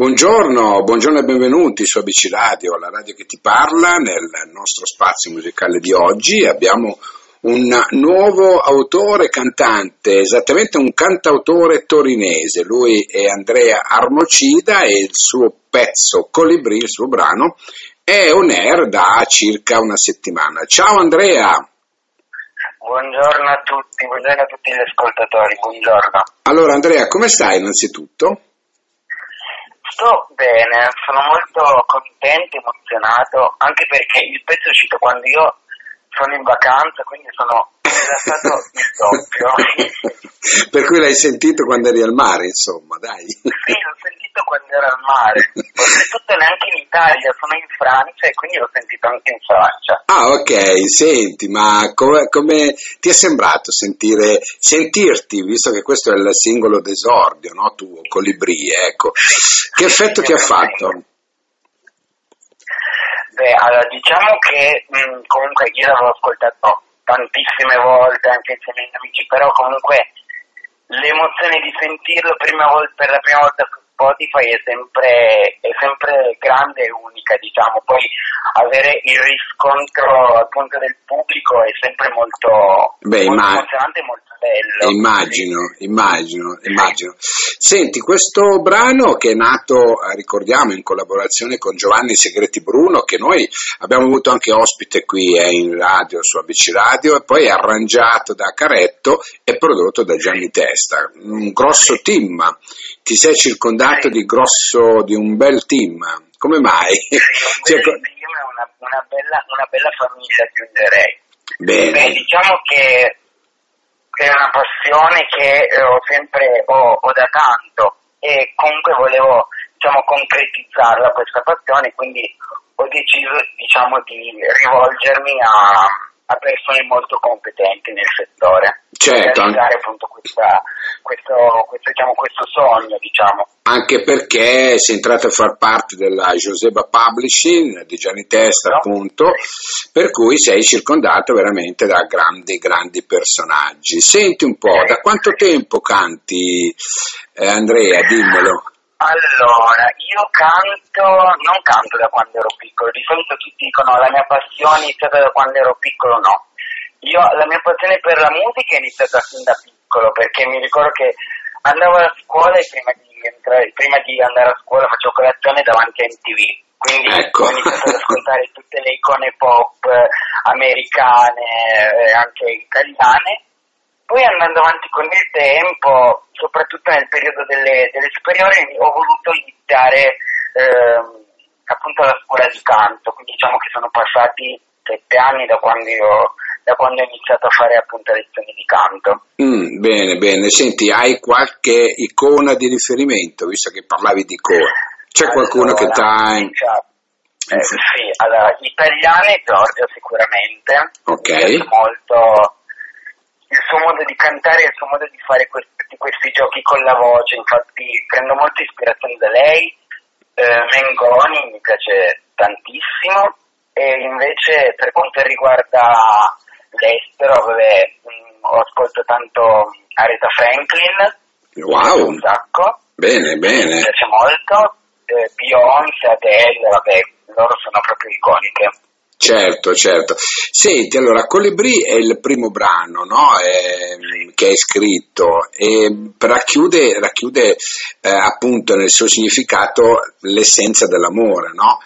Buongiorno, buongiorno e benvenuti su ABC Radio, la radio che ti parla. Nel nostro spazio musicale di oggi abbiamo un nuovo autore cantante, esattamente un cantautore torinese. Lui è Andrea Armocida e il suo pezzo Colibri, il suo brano, è on air da circa una settimana. Ciao Andrea! Buongiorno a tutti, buongiorno a tutti gli ascoltatori, buongiorno. Allora Andrea, come stai innanzitutto? Sto bene, sono molto contento, emozionato, anche perché il pezzo è uscito quando io sono in vacanza, quindi sono rilassato il doppio. per cui l'hai sentito quando eri al mare, insomma, dai. Sì, l'ho sentito quando ero al mare. Oltretutto neanche in Italia, sono in Francia e quindi l'ho sentito anche in Francia. Ah, ok, senti, ma come, come ti è sembrato sentire, sentirti, visto che questo è il singolo d'esordio, no? Tu, Colibri, ecco. Che effetto ti ha fatto? Beh, allora, diciamo che mh, comunque io l'avevo ascoltato tantissime volte anche ai miei amici, però comunque l'emozione di sentirlo volta, per la prima volta su Spotify è sempre, è sempre grande e unica, diciamo. Poi avere il riscontro appunto del pubblico è sempre molto, Beh, molto ma... emozionante e molto bello. Immagino, immagino, immagino. Senti, questo brano che è nato, eh, ricordiamo, in collaborazione con Giovanni Segreti Bruno, che noi abbiamo avuto anche ospite qui eh, in radio, su ABC Radio, e poi è arrangiato da Caretto e prodotto da Gianni Testa. Un grosso team. Ti sei circondato di grosso, di un bel team. Come mai? Cioè, una, una, bella, una bella famiglia, aggiungerei. Bene. Beh, diciamo che è una passione che ho sempre ho, ho da tanto e comunque volevo diciamo, concretizzarla questa passione, quindi ho deciso diciamo, di rivolgermi a, a persone molto competenti nel settore certo. per realizzare appunto questa, questo, questo, diciamo, questo, sogno. Diciamo. Anche perché sei entrato a far parte della Joseba Publishing di Gianni Testa, no? appunto, per cui sei circondato veramente da grandi, grandi personaggi. Senti un po', da quanto tempo canti, eh, Andrea? Dimmelo. Allora, io canto, non canto da quando ero piccolo, di solito tutti dicono la mia passione è iniziata da quando ero piccolo, no. Io, la mia passione per la musica è iniziata fin da piccolo, perché mi ricordo che andavo a scuola e prima di, entrare, prima di andare a scuola facevo colazione davanti a MTV. Quindi ecco. ho iniziato ad ascoltare tutte le icone pop americane e anche italiane. Poi andando avanti con il tempo, soprattutto nel periodo delle, delle superiori, ho voluto iniziare eh, appunto la scuola di canto, quindi diciamo che sono passati sette anni da quando io da quando ho iniziato a fare appunto lezioni di canto. Mm, bene, bene. Senti, hai qualche icona di riferimento, visto che parlavi di icona? C'è allora, qualcuno che ti ha... Eh, sì, allora, italiane Giorgio sicuramente. Ok. Molto il suo modo di cantare e il suo modo di fare questi, questi, giochi con la voce, infatti prendo molta ispirazione da lei. Eh, Mengoni mi piace tantissimo e invece per quanto riguarda l'estero, vabbè, mh, ho ascoltato tanto Aretha Franklin, wow. un sacco, bene, bene. mi piace molto, eh, Beyoncé, Adele, vabbè, loro sono proprio iconiche. Certo, certo. Senti, allora, Colibri è il primo brano no? eh, che hai scritto e racchiude, racchiude eh, appunto nel suo significato l'essenza dell'amore, no?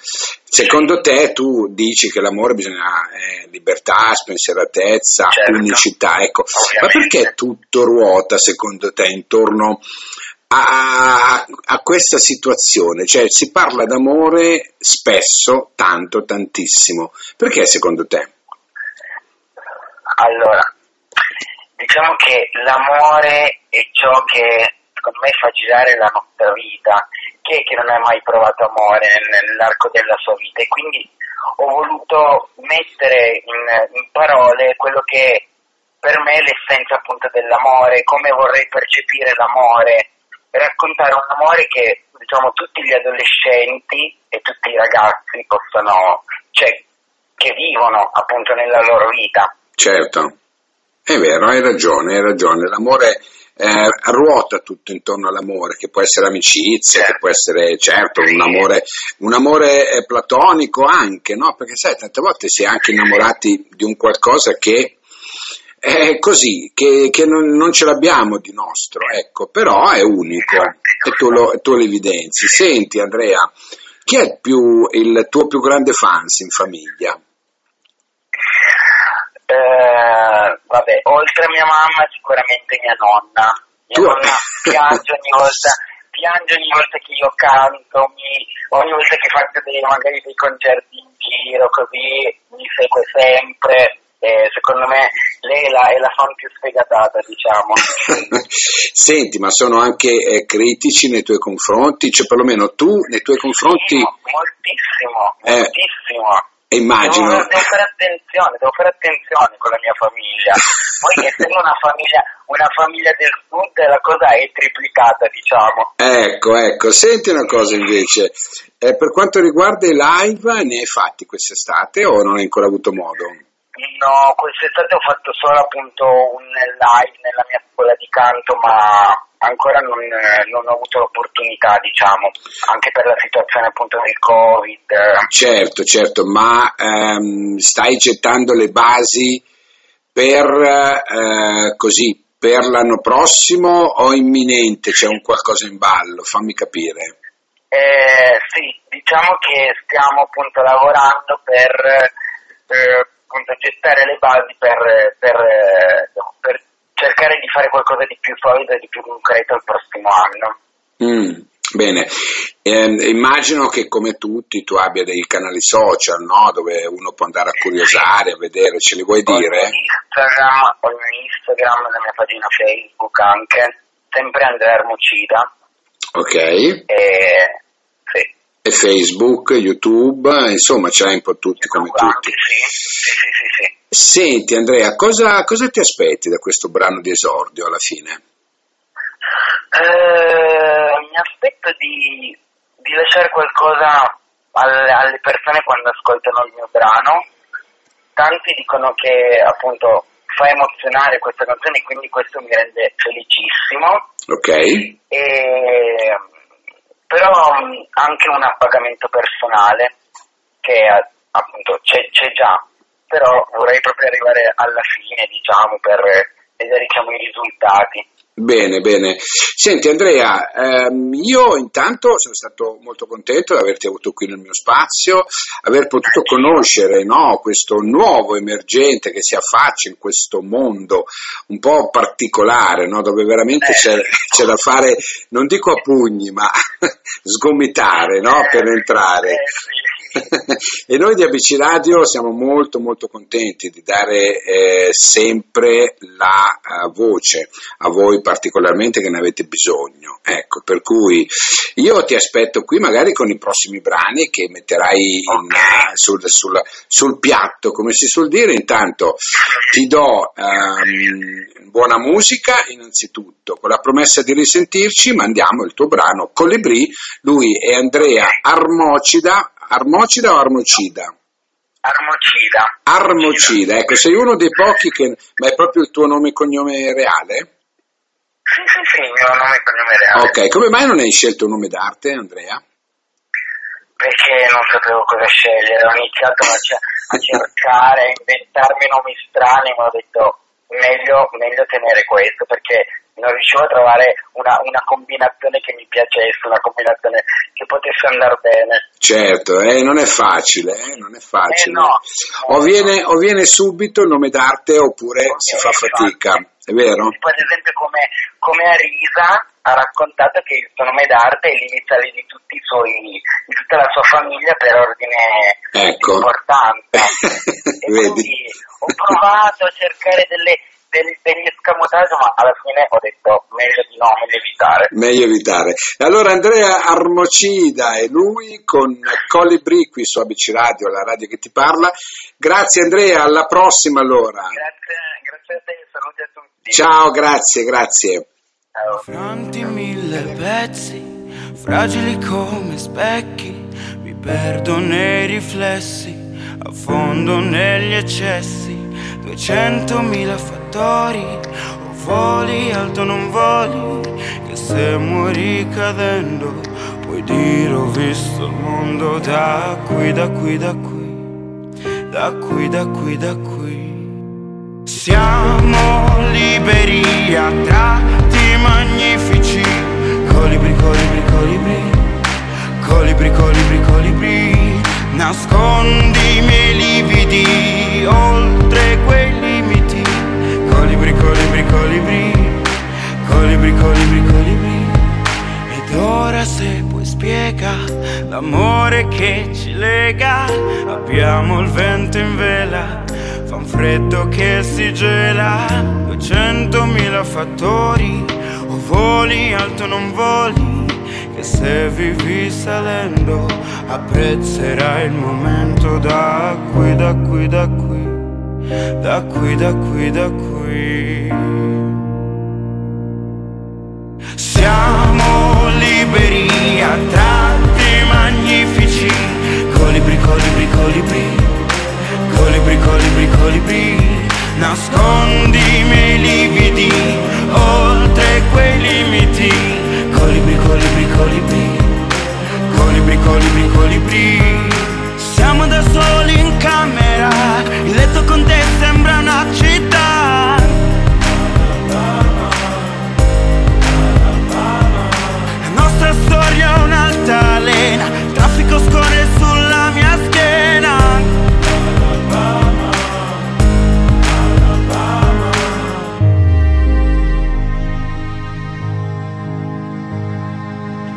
Secondo te tu dici che l'amore bisogna eh, libertà, spensieratezza, certo. unicità, ecco, Ovviamente. ma perché tutto ruota secondo te intorno a, a, questa situazione? Cioè si parla d'amore spesso, tanto, tantissimo, perché secondo te? Allora, diciamo che l'amore è ciò che secondo me fa girare la nostra vita chi è che non ha mai provato amore nell'arco della sua vita e quindi ho voluto mettere in, in parole quello che per me è l'essenza appunto dell'amore, come vorrei percepire l'amore, raccontare un amore che diciamo tutti gli adolescenti e tutti i ragazzi possono, cioè che vivono appunto nella loro vita. Certo, è vero, hai ragione, hai ragione, l'amore eh, ruota tutto intorno all'amore, che può essere amicizia, certo. che può essere certo un amore, un amore eh, platonico anche, no? Perché sai, tante volte si è anche innamorati di un qualcosa che è così, che, che non, non, ce l'abbiamo di nostro, ecco, però è unico e tu lo, tu lo evidenzi. Senti Andrea, chi è più, il tuo più grande fans in famiglia? Eh, vabbè, oltre a mia mamma sicuramente mia nonna. Mia tu... nonna piange ogni volta, piange ogni volta che io canto, mi, ogni volta che faccio dei, magari dei concerti in giro, così mi segue sempre. Eh, secondo me lei è la, è la fan più sfegatata, diciamo. Senti, ma sono anche eh, critici nei tuoi confronti? Cioè, perlomeno tu nei tuoi confronti... Moltissimo, moltissimo. Eh, Immagino. Devo, devo, fare attenzione, devo fare attenzione con la mia famiglia. Poi essendo una famiglia, una famiglia del sud la cosa è triplicata, diciamo. Ecco, ecco, senti una cosa invece, eh, per quanto riguarda i live, ne hai fatti quest'estate o non hai ancora avuto modo? No, quest'estate ho fatto solo appunto un live nella mia scuola di canto, ma ancora non, non, ho avuto l'opportunità, diciamo, anche per la situazione appunto del Covid. Certo, certo, ma ehm, stai gettando le basi per eh, così, per l'anno prossimo o imminente c'è un qualcosa in ballo? Fammi capire. Eh, sì, diciamo che stiamo appunto lavorando per eh, appunto gettare le basi per, per, per, cercare di fare qualcosa di più solido e di più concreto il prossimo anno. Mm, bene, eh, immagino che come tutti tu abbia dei canali social, no? Dove uno può andare a curiosare, a vedere, ce li vuoi ho dire? Instagram, ho il mio Instagram, la mia pagina Facebook anche, sempre Andrea Armucida. Ok. E Facebook, YouTube, insomma l'hai un po' tutti come tutti. Sì, sì, sì, sì. Senti Andrea, cosa, cosa, ti aspetti da questo brano di esordio alla fine? Eh, mi aspetto di, di lasciare qualcosa alle, alle, persone quando ascoltano il mio brano. Tanti dicono che appunto fa emozionare questa canzone, quindi questo mi rende felicissimo. Ok. E però anche un appagamento personale che appunto c'è, c'è già, però vorrei proprio arrivare alla fine, diciamo, per vedere diciamo, i risultati. Bene, bene. Senti Andrea, ehm, io intanto sono stato molto contento di averti avuto qui nel mio spazio, aver potuto conoscere no, questo nuovo emergente che si affaccia in questo mondo un po' particolare, no, dove veramente eh. c'è, c'è, da fare, non dico a pugni, ma sgomitare no, per entrare. Eh, e noi di ABC Radio siamo molto molto contenti di dare eh, sempre la uh, voce a voi particolarmente che ne avete bisogno. Ecco, per cui io ti aspetto qui magari con i prossimi brani che metterai in, uh, sul, sul, sul, piatto, come si suol dire. Intanto ti do um, buona musica innanzitutto, con la promessa di risentirci mandiamo il tuo brano Colibri, lui è Andrea Armocida Armocida o Armocida? Armocida. Armocida, ecco, sei uno dei pochi che... Ma è proprio il tuo nome e cognome reale? Sì, sì, sì, il mio nome e cognome reale. Ok, come mai non hai scelto un nome d'arte, Andrea? Perché non sapevo cosa scegliere, ho iniziato a, a cercare, a inventarmi nomi strani, ma ho detto meglio, meglio tenere questo, perché non riuscivo a trovare una, una, combinazione che mi piacesse, una combinazione che potesse andare bene. Certo, eh, non è facile, eh, non è facile. Eh, no, o, viene, o, viene, subito il nome d'arte oppure si fa fatica, è vero? Tipo ad esempio come, come Arisa ha raccontato che il suo nome d'arte è l'iniziale di tutti i suoi, di tutta la sua famiglia per ordine ecco. di importanza. e quindi ho provato a cercare delle degli, degli escamotage, ma alla fine ho detto meglio di no, meglio evitare. Meglio evitare. Allora Andrea Armocida e lui con Colibri qui su ABC Radio, la radio che ti parla. Grazie Andrea, alla prossima allora. Grazie, grazie a te, saluti a tutti. Ciao, grazie, grazie. Ciao. Franti mille pezzi, fragili come specchi, mi perdo nei riflessi, affondo negli eccessi, duecentomila fattori voli alto non voli, che se muori cadendo puoi dire ho visto il mondo da qui, da qui, da qui, da qui, da qui, da qui. Siamo liberi a tratti magnifici, colibri, colibri, colibri, colibri, colibri, colibri, nascondi i miei lividi oltre quei limiti, colibri, colibri, colibri, colibri, colibri, colibri, ed ora se puoi spiega l'amore che ci lega, abbiamo il vento in vela Fa un freddo che si gela, duecentomila fattori, o voli alto non voli, che se vivi salendo apprezzerai il momento da qui, da qui, da qui, da qui, da qui, da qui. Colibri, colibri Nascondi i lividi Oltre quei limiti. Colibri, colibri, colibri. Colibri, colibri, colibri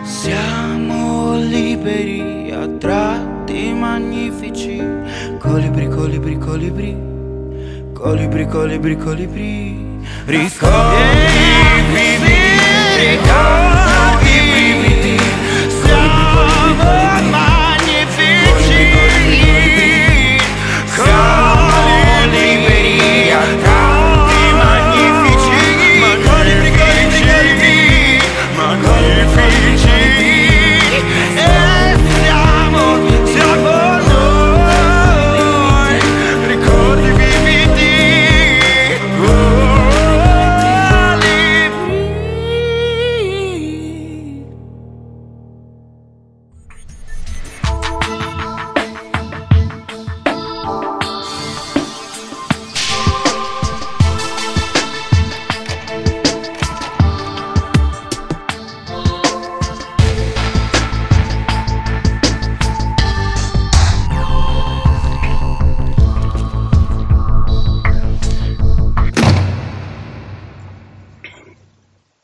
Siamo liberi a tratti magnifici. Colibri, colibri, colibri. Colibri, colibri, colibri. Ricordi, ricordi